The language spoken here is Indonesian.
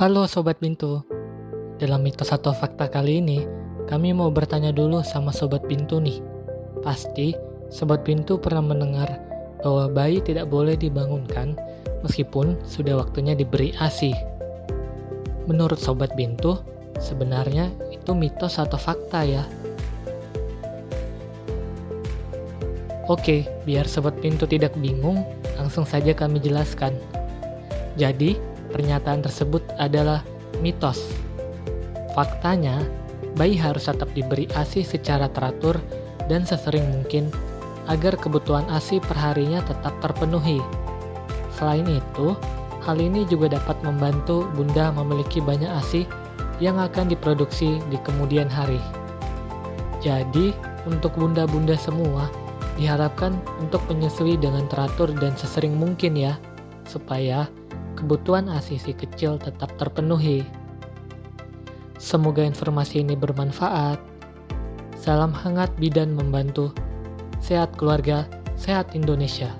Halo Sobat Pintu. Dalam mitos atau fakta kali ini, kami mau bertanya dulu sama Sobat Pintu nih. Pasti Sobat Pintu pernah mendengar bahwa bayi tidak boleh dibangunkan meskipun sudah waktunya diberi ASI. Menurut Sobat Pintu, sebenarnya itu mitos atau fakta ya? Oke, biar Sobat Pintu tidak bingung, langsung saja kami jelaskan. Jadi, pernyataan tersebut adalah mitos. Faktanya, bayi harus tetap diberi ASI secara teratur dan sesering mungkin agar kebutuhan ASI perharinya tetap terpenuhi. Selain itu, hal ini juga dapat membantu bunda memiliki banyak ASI yang akan diproduksi di kemudian hari. Jadi, untuk bunda-bunda semua, diharapkan untuk menyusui dengan teratur dan sesering mungkin ya, supaya kebutuhan si kecil tetap terpenuhi. Semoga informasi ini bermanfaat. Salam hangat bidan membantu. Sehat keluarga, sehat Indonesia.